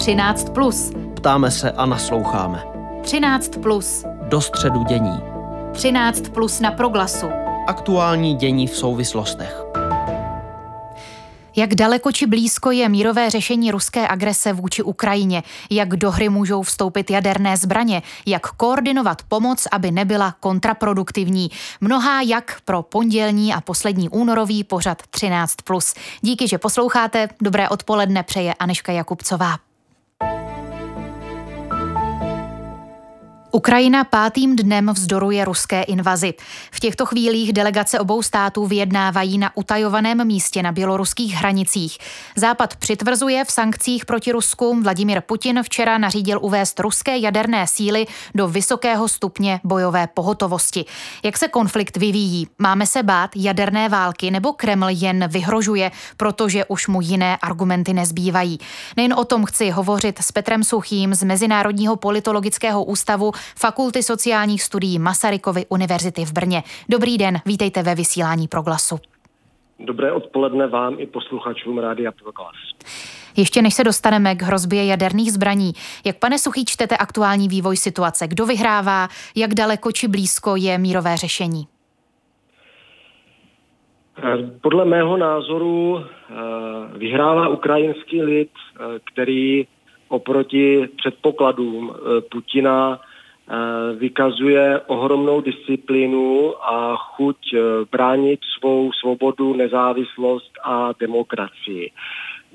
13. Plus. Ptáme se a nasloucháme. 13. Plus. Do středu dění. 13. Plus na proglasu. Aktuální dění v souvislostech. Jak daleko či blízko je mírové řešení ruské agrese vůči Ukrajině? Jak do hry můžou vstoupit jaderné zbraně? Jak koordinovat pomoc, aby nebyla kontraproduktivní? Mnohá jak pro pondělní a poslední únorový pořad 13+. Díky, že posloucháte. Dobré odpoledne přeje Aneška Jakubcová. Ukrajina pátým dnem vzdoruje ruské invazi. V těchto chvílích delegace obou států vyjednávají na utajovaném místě na běloruských hranicích. Západ přitvrzuje v sankcích proti Rusku. Vladimir Putin včera nařídil uvést ruské jaderné síly do vysokého stupně bojové pohotovosti. Jak se konflikt vyvíjí? Máme se bát jaderné války nebo Kreml jen vyhrožuje, protože už mu jiné argumenty nezbývají? Nejen o tom chci hovořit s Petrem Suchým z Mezinárodního politologického ústavu Fakulty sociálních studií Masarykovy univerzity v Brně. Dobrý den, vítejte ve vysílání Proglasu. Dobré odpoledne vám i posluchačům Rádia Proglas. Ještě než se dostaneme k hrozbě jaderných zbraní, jak pane Suchý čtete aktuální vývoj situace? Kdo vyhrává? Jak daleko či blízko je mírové řešení? Podle mého názoru eh, vyhrává ukrajinský lid, eh, který oproti předpokladům eh, Putina Eh, vykazuje ohromnou disciplínu a chuť eh, bránit svou svobodu, nezávislost a demokracii.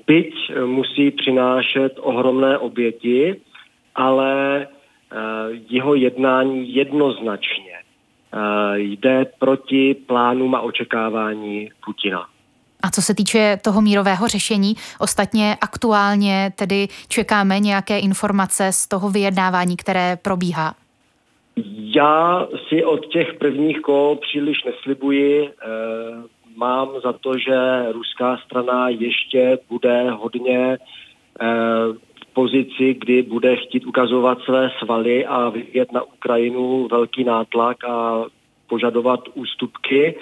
Byť eh, musí přinášet ohromné oběti, ale jeho jednání jednoznačně jde proti plánům a očekávání Putina. A co se týče toho mírového řešení, ostatně aktuálně tedy čekáme nějaké informace z toho vyjednávání, které probíhá? Já si od těch prvních kol příliš neslibuji. Eh, mám za to, že ruská strana ještě bude hodně eh, v pozici, kdy bude chtít ukazovat své svaly a vyvíjet na Ukrajinu velký nátlak a požadovat ústupky.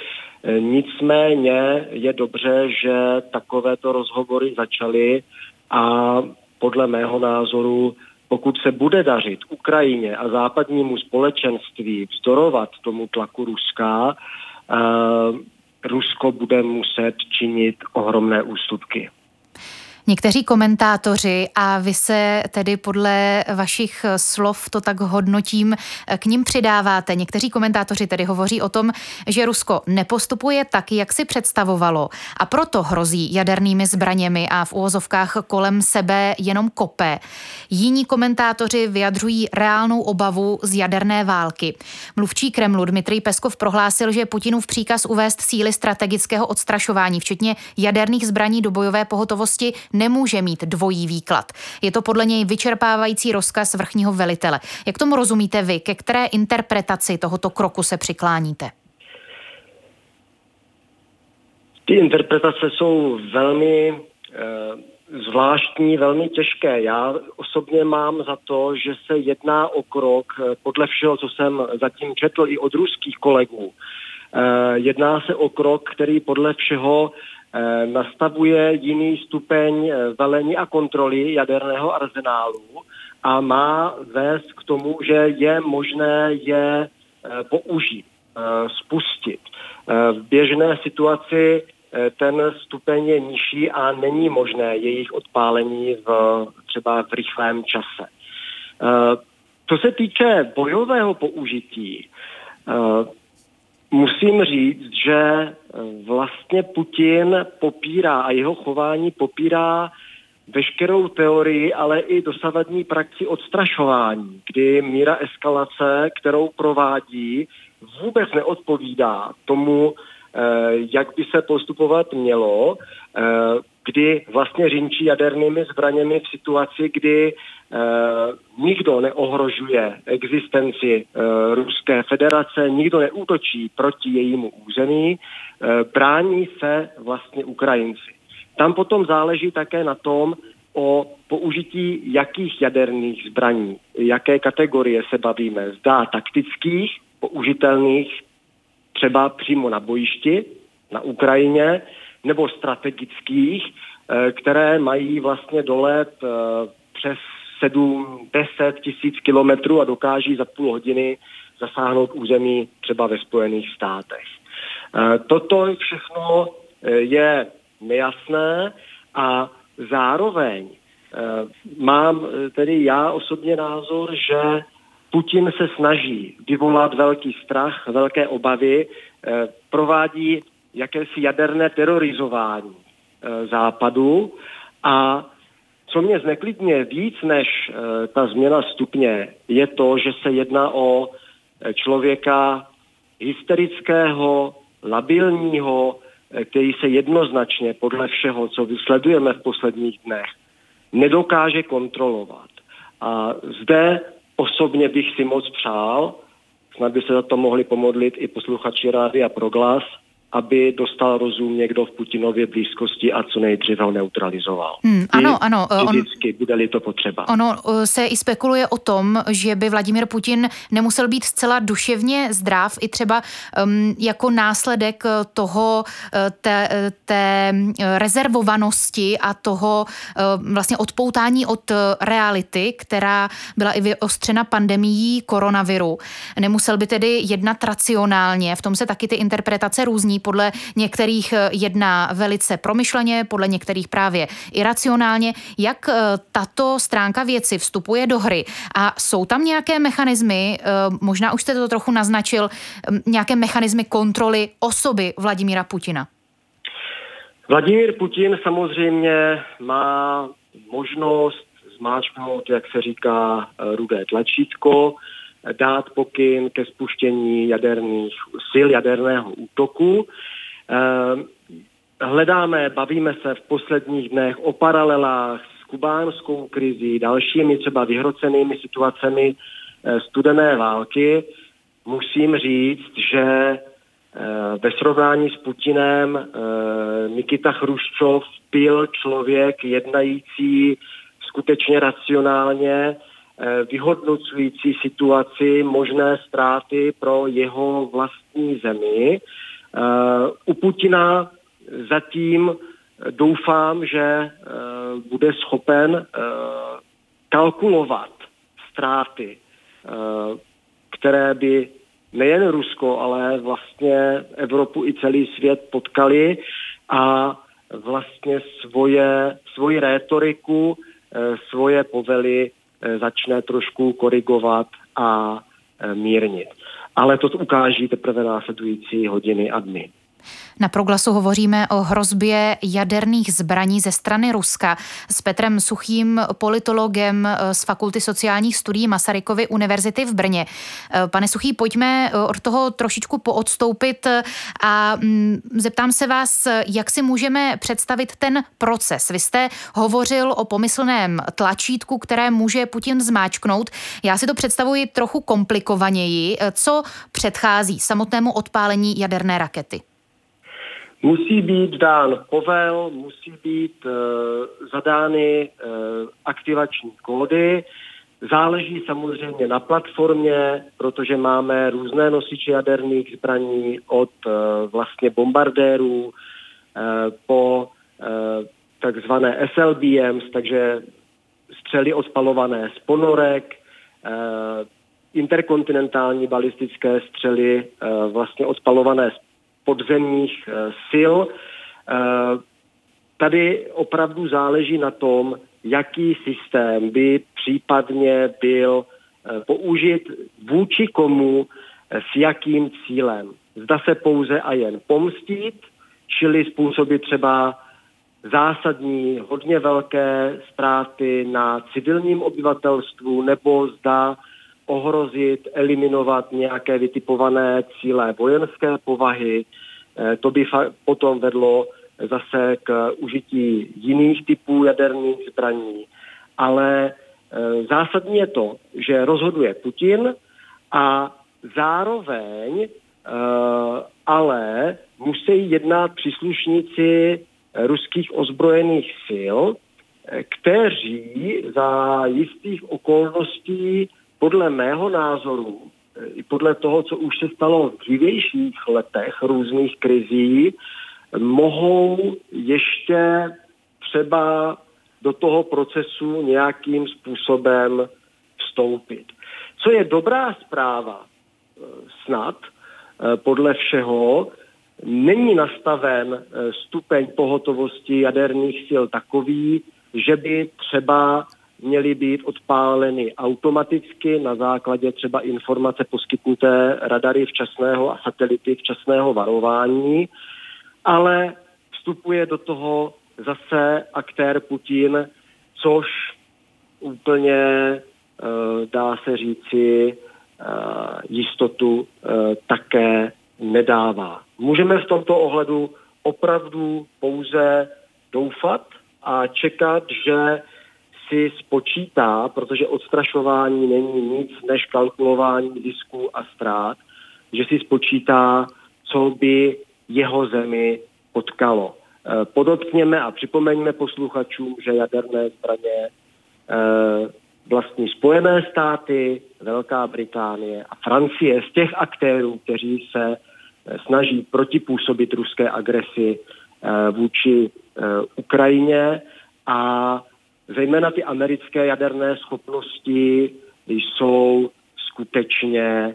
Eh, nicméně je dobře, že takovéto rozhovory začaly a podle mého názoru pokud se bude dařit Ukrajině a západnímu společenství vzdorovat tomu tlaku Ruska, uh, Rusko bude muset činit ohromné ústupky. Někteří komentátoři, a vy se tedy podle vašich slov to tak hodnotím, k ním přidáváte. Někteří komentátoři tedy hovoří o tom, že Rusko nepostupuje tak, jak si představovalo a proto hrozí jadernými zbraněmi a v úvozovkách kolem sebe jenom kope. Jiní komentátoři vyjadřují reálnou obavu z jaderné války. Mluvčí Kremlu Dmitrij Peskov prohlásil, že Putinův příkaz uvést síly strategického odstrašování, včetně jaderných zbraní do bojové pohotovosti, nemůže mít dvojí výklad. Je to podle něj vyčerpávající rozkaz vrchního velitele. Jak tomu rozumíte vy? Ke které interpretaci tohoto kroku se přikláníte? Ty interpretace jsou velmi e, zvláštní, velmi těžké. Já osobně mám za to, že se jedná o krok, eh, podle všeho, co jsem zatím četl i od ruských kolegů, e, jedná se o krok, který podle všeho Eh, nastavuje jiný stupeň eh, velení a kontroly jaderného arzenálu a má vést k tomu, že je možné je eh, použít, spustit. V běžné situaci ten stupeň je nižší a není možné jejich odpálení v, třeba v rychlém čase. Co se týče bojového použití, musím říct, že eh, vlastně Putin popírá a jeho chování popírá veškerou teorii, ale i dosavadní praxi odstrašování, kdy míra eskalace, kterou provádí, vůbec neodpovídá tomu, eh, jak by se postupovat mělo, eh, kdy vlastně řinčí jadernými zbraněmi v situaci, kdy Eh, nikdo neohrožuje existenci eh, Ruské federace, nikdo neútočí proti jejímu území, eh, brání se vlastně Ukrajinci. Tam potom záleží také na tom, o použití jakých jaderných zbraní, jaké kategorie se bavíme. Zdá taktických, použitelných třeba přímo na bojišti, na Ukrajině, nebo strategických, které mají vlastně dolet přes 7, 10 tisíc kilometrů a dokáží za půl hodiny zasáhnout území třeba ve Spojených státech. Eh, toto všechno eh, je nejasné a zároveň mám tedy já osobně názor, že Putin se snaží vyvolat velký strach, velké obavy, provádí jakési jaderné terorizování západu a co mě zneklidně víc než e, ta změna stupně, je to, že se jedná o e, člověka hysterického, labilního, který se jednoznačně podle všeho, co vysledujeme v posledních dnech, nedokáže kontrolovat. A zde osobně bych si moc přál, snad by se za to mohli pomodlit i posluchači Rádia Proglas, aby dostal rozum někdo v Putinově blízkosti a co nejdříve ho neutralizoval. Hmm, ano, ano. Vždycky, on, bude-li to potřeba. Ono eh, se i spekuluje o tom, že by Vladimir Putin nemusel být zcela duševně zdrav i třeba um, jako následek eh, toho eh, té, té rezervovanosti a toho um, vlastně odpoutání od reality, která byla i vyostřena pandemií koronaviru. Nemusel by tedy jednat racionálně, v tom se taky ty interpretace různí podle některých eh, jedná velice promyšleně, podle některých právě iracionálně. Jak eh, tato stránka věci vstupuje do hry a jsou tam nějaké mechanismy, eh, možná už jste to trochu naznačil, nějaké mechanismy kontroly osoby Vladimíra Putina? Vladimír Putin samozřejmě má možnost zmáčknout, jak se říká, rudé tlačítko, dát pokyn ke spuštění jaderných sil jaderného útoku. Ehm, hledáme, bavíme se v posledních dnech o paralelách s kubánskou krizí, dalšími třeba vyhrocenými situacemi eh, studené války. Musím říct, že eh, ve srovnání s Putinem eh, Nikita Chruščov byl člověk jednající skutečně racionálně, vyhodnocující situaci možné ztráty pro jeho vlastní zemi. Eh, u Putina zatím doufám, že eh, bude schopen kalkulovat ztráty, které by nejen Rusko, ale vlastně Evropu i celý svět potkali a vlastně svoje, svoji rétoriku, svoje povely Eh, začne trošku korigovat a eh, mírnit. Ale to ukáží teprve následující hodiny a dny. Na proglasu hovoříme o hrozbě jaderných zbraní ze strany Ruska s Petrem Suchým, politologem eh, z Fakulty sociálních studií Masarykovy univerzity v Brně. Eh, pane Suchý, pojďme eh, od toho trošičku poodstoupit a mm, zeptám se vás, jak si můžeme představit ten proces. Vy jste hovořil o pomyslném tlačítku, které může Putin zmáčknout. Já si to představuji trochu komplikovaněji. Co předchází samotnému odpálení jaderné rakety? Musí být dán povel, musí být uh, zadány uh, aktivační kódy. Záleží samozřejmě na platformě, protože máme různé nosiče jaderných zbraní od uh, vlastně bombardérů uh, po uh, takzvané SLBMs, takže střely odpalované z ponorek, uh, interkontinentální balistické střely uh, vlastně odpalované z podzemních eh, sil. Eh, tady opravdu záleží na tom, jaký systém by případně byl eh, použit vůči komu, s jakým cílem. Zda se pouze a jen pomstit, čili způsobit třeba zásadní, hodně velké ztráty na civilním obyvatelstvu, nebo zda ohrozit, eliminovat nějaké vytipované cíle vojenské povahy. Eh, to by potom vedlo zase k užití jiných typů jaderných zbraní. Ale eh, zásadní je to, že rozhoduje Putin a zároveň eh, ale musí jednat příslušníci ruských ozbrojených sil, kteří za jistých okolností podle mého názoru, i podle toho, co už se stalo v dřívějších letech různých krizí, mohou ještě třeba do toho procesu nějakým způsobem vstoupit. Co je dobrá zpráva, eh, snad eh, podle všeho, není nastaven eh, stupeň pohotovosti jaderných sil takový, že by třeba měly být odpáleny automaticky na základě třeba informace poskytnuté radary včasného a satelity včasného varování, ale vstupuje do toho zase aktér Putin, což úplně eh, dá se říci eh, jistotu eh, také nedává. Můžeme v tomto ohledu opravdu pouze doufat a čekat, že si spočítá, protože odstrašování není nic než kalkulování zisků a ztrát, že si spočítá, co by jeho zemi potkalo. Eh, podotkněme a připomeňme posluchačům, že jaderné zbraně eh, vlastní Spojené státy, Velká Británie a Francie z těch aktérů, kteří se eh, snaží protipůsobit ruské agresi vůči Ukrajině a zejména ty americké jaderné schopnosti jsou skutečně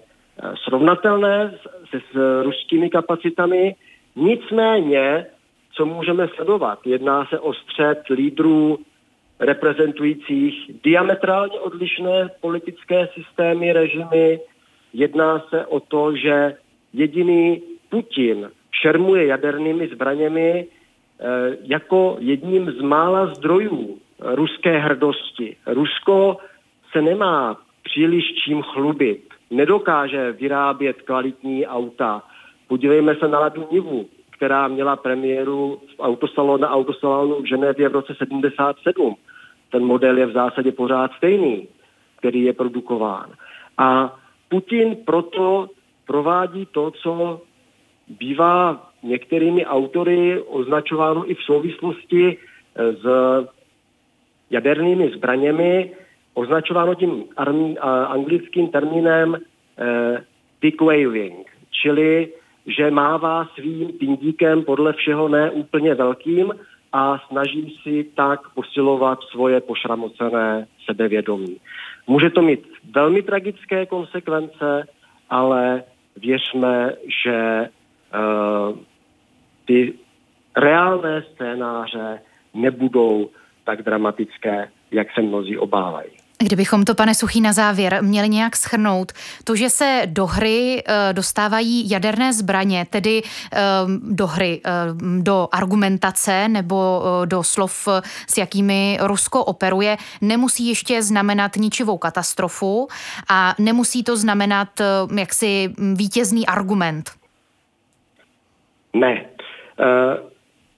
srovnatelné se s ruskými kapacitami. Nicméně co můžeme sledovat. Jedná se o střed lídrů reprezentujících diametrálně odlišné politické systémy, režimy. Jedná se o to, že jediný Putin šermuje jadernými zbraněmi eh, jako jedním z mála zdrojů ruské hrdosti. Rusko se nemá příliš čím chlubit. Nedokáže vyrábět kvalitní auta. Podívejme se na Ladu Nivu která měla premiéru v autosalonu, na autosalonu v Ženevě v roce 77. Ten model je v zásadě pořád stejný, který je produkován. A Putin proto provádí to, co bývá některými autory označováno i v souvislosti s jadernými zbraněmi, označováno tím anglickým termínem eh, dick waving, čili že mává svým pindíkem podle všeho ne úplně velkým a snaží si tak posilovat svoje pošramocené sebevědomí. Může to mít velmi tragické konsekvence, ale věřme, že uh, ty reálné scénáře nebudou tak dramatické, jak se mnozí obávají. Kdybychom to, pane Suchý, na závěr měli nějak schrnout, to, že se do hry eh, dostávají jaderné zbraně, tedy eh, do hry, eh, do argumentace nebo do slov, s jakými Rusko operuje, nemusí ještě znamenat ničivou katastrofu a nemusí to znamenat jaksi vítězný argument. Ne.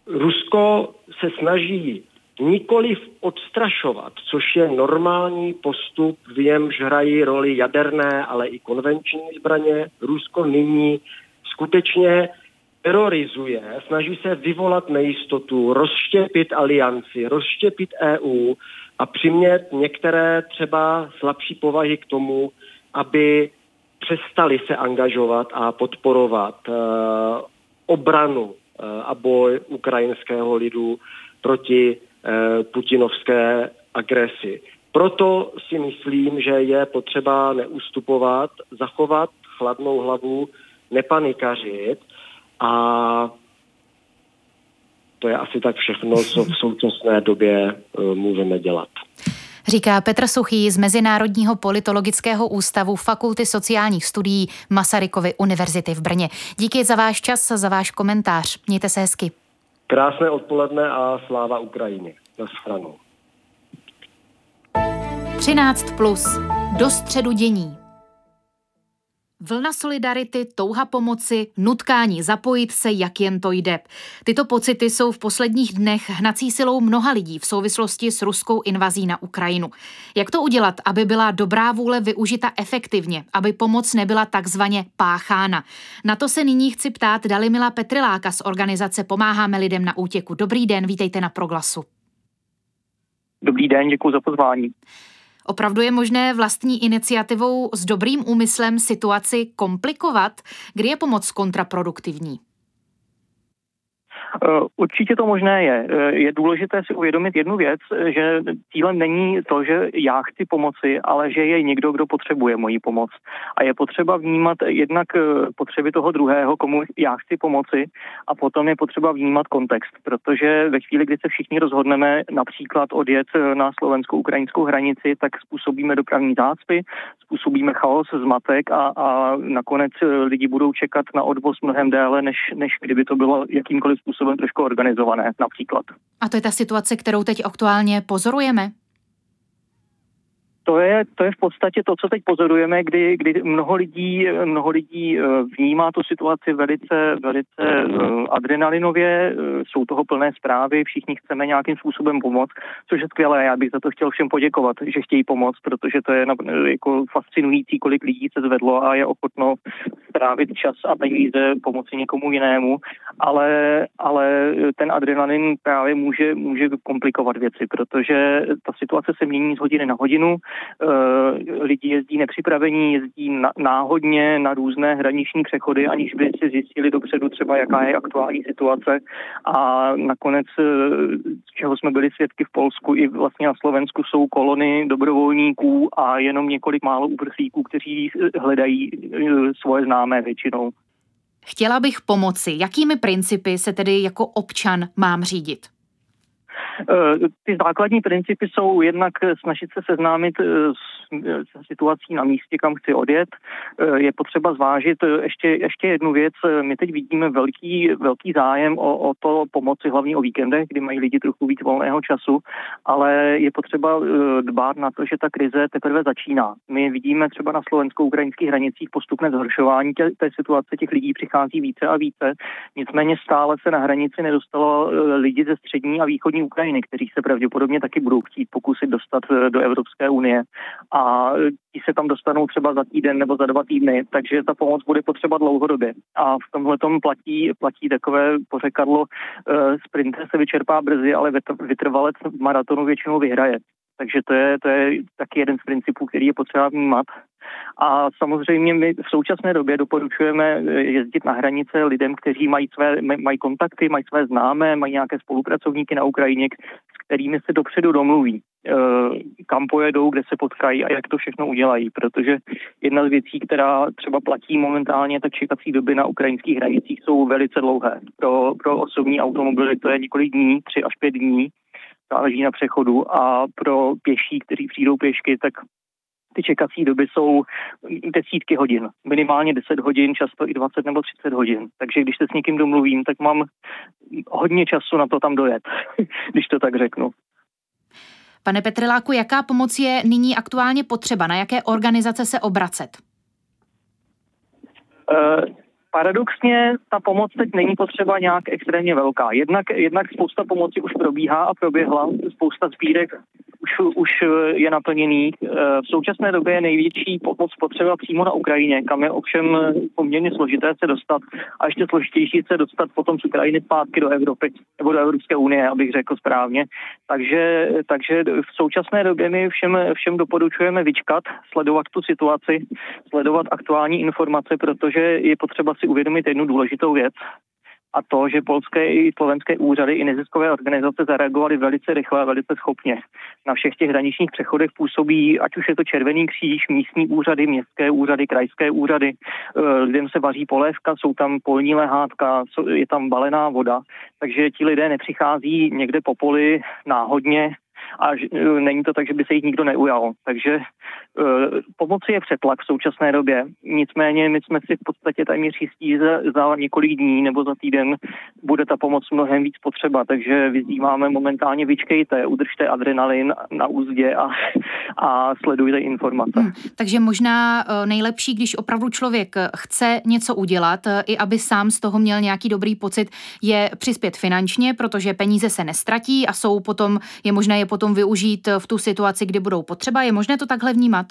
Rusko se snaží nikoliv odstrašovat, což je normální postup, v němž hrají roli jaderné, ale i konvenční zbraně. Rusko nyní skutečně terorizuje, snaží se vyvolat nejistotu, rozštěpit alianci, rozštěpit EU a přimět některé třeba slabší povahy k tomu, aby přestali se angažovat a podporovat uh, obranu uh, a boj ukrajinského lidu proti putinovské agresi. Proto si myslím, že je potřeba neustupovat, zachovat chladnou hlavu, nepanikařit a to je asi tak všechno, co v současné době eh, můžeme dělat. Říká Petr Suchý z Mezinárodního politologického ústavu Fakulty sociálních studií Masarykovy univerzity v Brně. Díky za váš čas, za váš komentář. Mějte se hezky. Krásné odpoledne a sláva Ukrajině. Na stranu. 13 plus. Do středu dění. Vlna solidarity, touha pomoci, nutkání zapojit se, jak jen to jde. Tyto pocity jsou v posledních dnech hnací silou mnoha lidí v souvislosti s ruskou invazí na Ukrajinu. Jak to udělat, aby byla dobrá vůle využita efektivně, aby pomoc nebyla takzvaně páchána? Na to se nyní chci ptát Dalimila Petriláka z organizace Pomáháme lidem na útěku. Dobrý den, vítejte na Proglasu. Dobrý den, děkuji za pozvání. Opravdu je možné vlastní iniciativou s dobrým úmyslem situaci komplikovat? Kdy je pomoc kontraproduktivní? Určitě to možné je. Je důležité si uvědomit jednu věc, že cílem není to, že já chci pomoci, ale že je někdo, kdo potřebuje moji pomoc. A je potřeba vnímat jednak potřeby toho druhého, komu já chci pomoci, a potom je potřeba vnímat kontext, protože ve chvíli, kdy se všichni rozhodneme například odjet na slovenskou-ukrajinskou hranici, tak způsobíme dopravní zácpy, způsobíme chaos, zmatek a, a nakonec lidi budou čekat na odvoz mnohem déle, než, než kdyby to bylo jakýmkoliv způsobem trošku organizované například. A to je ta situace, kterou teď aktuálně pozorujeme? To je, to je v podstatě to, co teď pozorujeme, kdy, kdy mnoho lidí, mnoho lidí eh, vnímá tu situaci velice, velice eh, adrenalinově, eh, jsou toho plné zprávy, všichni chceme nějakým způsobem pomoct, což je skvělé. Já bych za to chtěl všem poděkovat, že chtějí pomoct, protože to je jako fascinující, kolik lidí se zvedlo a je ochotno strávit čas a peníze pomoci někomu jinému, ale, ale ten adrenalin právě může, může komplikovat věci, protože ta situace se mění z hodiny na hodinu, lidi jezdí nepřipravení, jezdí náhodně na různé hraniční přechody, aniž by si zjistili dopředu třeba, jaká je aktuální situace. A nakonec, eh, čeho jsme byli svědky v Polsku i vlastně na Slovensku, jsou kolony dobrovolníků a jenom několik málo uprchlíků, kteří hledají eh, svoje známé většinou. Chtěla bych pomoci. Jakými principy se tedy jako občan mám řídit? Eh, ty základní principy jsou jednak snažit se seznámit eh, s situací na místě, kam chci odjet. Eh, je potřeba zvážit ještě, ještě jednu věc. My teď vidíme velký, velký zájem o, o to pomoci hlavně o víkendech, kdy mají lidi trochu víc volného času, ale je potřeba dbát na to, že ta krize teprve začíná. My vidíme třeba na slovensko-ukrajinských hranicích postupné zhoršování té, té situace, těch lidí přichází více a více. Nicméně stále se na hranici nedostalo lidi ze střední a východní Ukrajiny kteří se pravděpodobně taky budou chtít pokusit dostat eh, do Evropské unie a ti se tam dostanou třeba za týden nebo za dva týdny, takže ta pomoc bude potřeba dlouhodobě. A v tomhle platí, platí takové pořekadlo, uh, sprinter se vyčerpá brzy, ale vytrvalec maratonu většinou vyhraje. Takže to je, to je taky jeden z principů, který je potřeba vnímat. A samozřejmě my v současné době doporučujeme eh, jezdit na hranice lidem, kteří mají své mají kontakty, mají své známé, mají nějaké spolupracovníky na Ukrajině, kterými se dopředu domluví, eh, kam pojedou, kde se potkají a jak to všechno udělají. Protože jedna z věcí, která třeba platí momentálně, tak čekací doby na ukrajinských hranicích jsou velice dlouhé. Pro, pro osobní automobily to je několik dní, tři až pět dní záleží na přechodu a pro pěší, kteří přijdou pěšky, tak ty čekací doby jsou desítky hodin, minimálně 10 hodin, často i 20 nebo 30 hodin. Takže když se s někým domluvím, tak mám hodně času na to tam dojet, když to tak řeknu. Pane Petriláku, jaká pomoc je nyní aktuálně potřeba? Na jaké organizace se obracet? Uh, paradoxně ta pomoc teď není potřeba nějak extrémně velká. Jednak, jednak spousta pomoci už probíhá a proběhla, spousta sbírek už, už je naplněný. Eh, v současné době je největší pomoc potřeba přímo na Ukrajině, kam je ovšem poměrně složité se dostat a ještě složitější se dostat potom z Ukrajiny zpátky do Evropy nebo do Evropské unie, abych řekl správně. Takže, takže v současné době my všem, všem doporučujeme vyčkat, sledovat tu situaci, sledovat aktuální informace, protože je potřeba si uvědomit jednu důležitou věc a to, že polské i slovenské úřady i neziskové organizace zareagovaly velice rychle a velice schopně. Na všech těch hraničních přechodech působí, ať už je to Červený kříž, místní úřady, městské úřady, krajské úřady, eh, lidem se vaří polévka, jsou tam polní lehátka, je tam balená voda, takže ti lidé nepřichází někde po poli náhodně, a e, není to tak, že by se jich nikdo neujal. Takže uh, pomoci je přetlak v současné době. Nicméně my jsme si v podstatě téměř jistí, že za několik dní nebo za týden bude ta pomoc mnohem víc potřeba, takže vyzýváme momentálně vyčkejte, udržte adrenalin na úzdě a, a sledujte informace. Hmm, takže možná e, nejlepší, když opravdu člověk chce něco udělat, i aby sám z toho měl nějaký dobrý pocit, je přispět finančně, protože peníze se nestratí a jsou potom, je možné je potom využít v tu situaci, kdy budou potřeba? Je možné to takhle vnímat?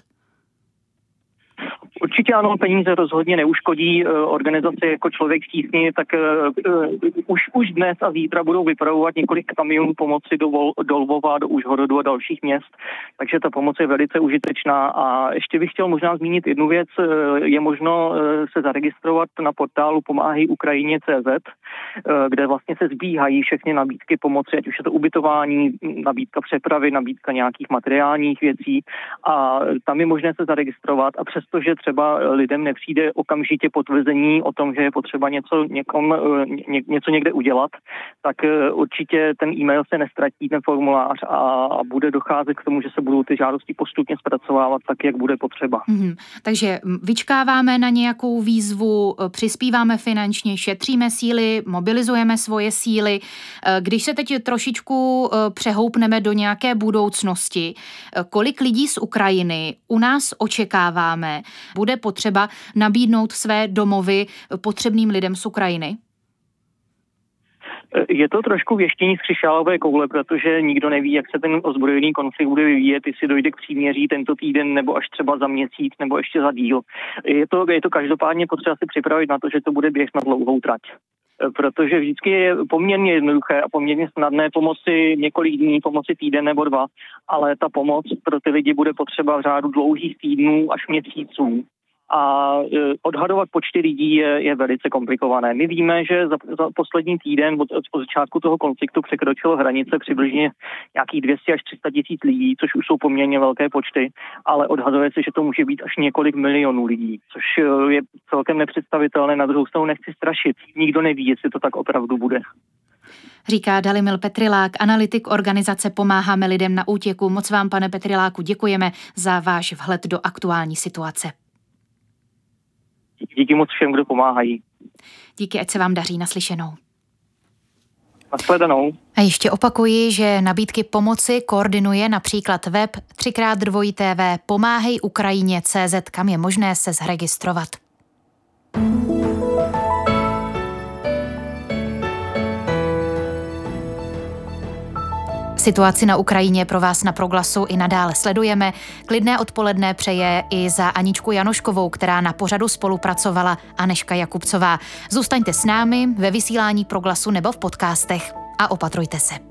Určitě ano, peníze rozhodně neuškodí eh, organizaci jako člověk v tísni, tak uh, už, už dnes a zítra budou vypravovat několik kamionů pomoci do, Vol, do Lvova, do Užhorodu a dalších měst, takže ta pomoc je velice užitečná. A ještě bych chtěl možná zmínit jednu věc, je možno se zaregistrovat na portálu Pomáhají Ukrajině CZ, kde vlastně se zbíhají všechny nabídky pomoci, ať už je to ubytování, nabídka přepravy, nabídka nějakých materiálních věcí. A tam je možné se zaregistrovat. A přestože třeba lidem nepřijde okamžitě potvrzení o tom, že je potřeba něco, někom, ně, něco někde udělat, tak eh, určitě ten e-mail se nestratí, ten formulář a, a bude docházet k tomu, že se budou ty žádosti postupně zpracovávat tak, jak bude potřeba. Mm-hmm. Takže vyčkáváme na nějakou výzvu, eh, přispíváme finančně, šetříme síly, mobilizujeme svoje síly. Eh, když se teď trošičku přehoupneme do nějaké budoucnosti, kolik lidí z Ukrajiny u nás očekáváme, bude potřeba nabídnout své domovy potřebným lidem z Ukrajiny? Je to trošku věštění z křišálové koule, protože nikdo neví, jak se ten ozbrojený konflikt bude vyvíjet, jestli dojde k příměří tento týden, nebo až třeba za měsíc, nebo ještě za díl. Je to, je to každopádně potřeba si připravit na to, že to bude běh na dlouhou trať protože vždycky je poměrně jednoduché a poměrně snadné pomoci několik dní, pomoci týden nebo dva, ale ta pomoc pro ty lidi bude potřeba v řádu dlouhých týdnů až měsíců a e, odhadovat počty lidí je, je velice komplikované. My víme, že za, za poslední týden od, od začátku toho konfliktu překročilo hranice přibližně nějakých 200 až 300 tisíc lidí, což už jsou poměrně velké počty, ale odhaduje se, že to může být až několik milionů lidí, což e, je celkem nepředstavitelné. Na druhou stranu nechci strašit. Nikdo neví, jestli to tak opravdu bude. Říká Dalimil Petrilák, analytik organizace Pomáháme lidem na útěku. Moc vám, pane Petriláku, děkujeme za váš vhled do aktuální situace díky moc všem, kdo pomáhají. Díky, ať se vám daří naslyšenou. Nasledanou. A ještě opakuji, že nabídky pomoci koordinuje například web 3x2 TV Pomáhej Ukrajině CZ, kam je možné se zregistrovat. Situaci na Ukrajině pro vás na Proglasu i nadále sledujeme. Klidné odpoledne přeje i za Aničku Janoškovou, která na pořadu spolupracovala Aneška Jakubcová. Zůstaňte s námi ve vysílání Proglasu nebo v podcastech a opatrujte se.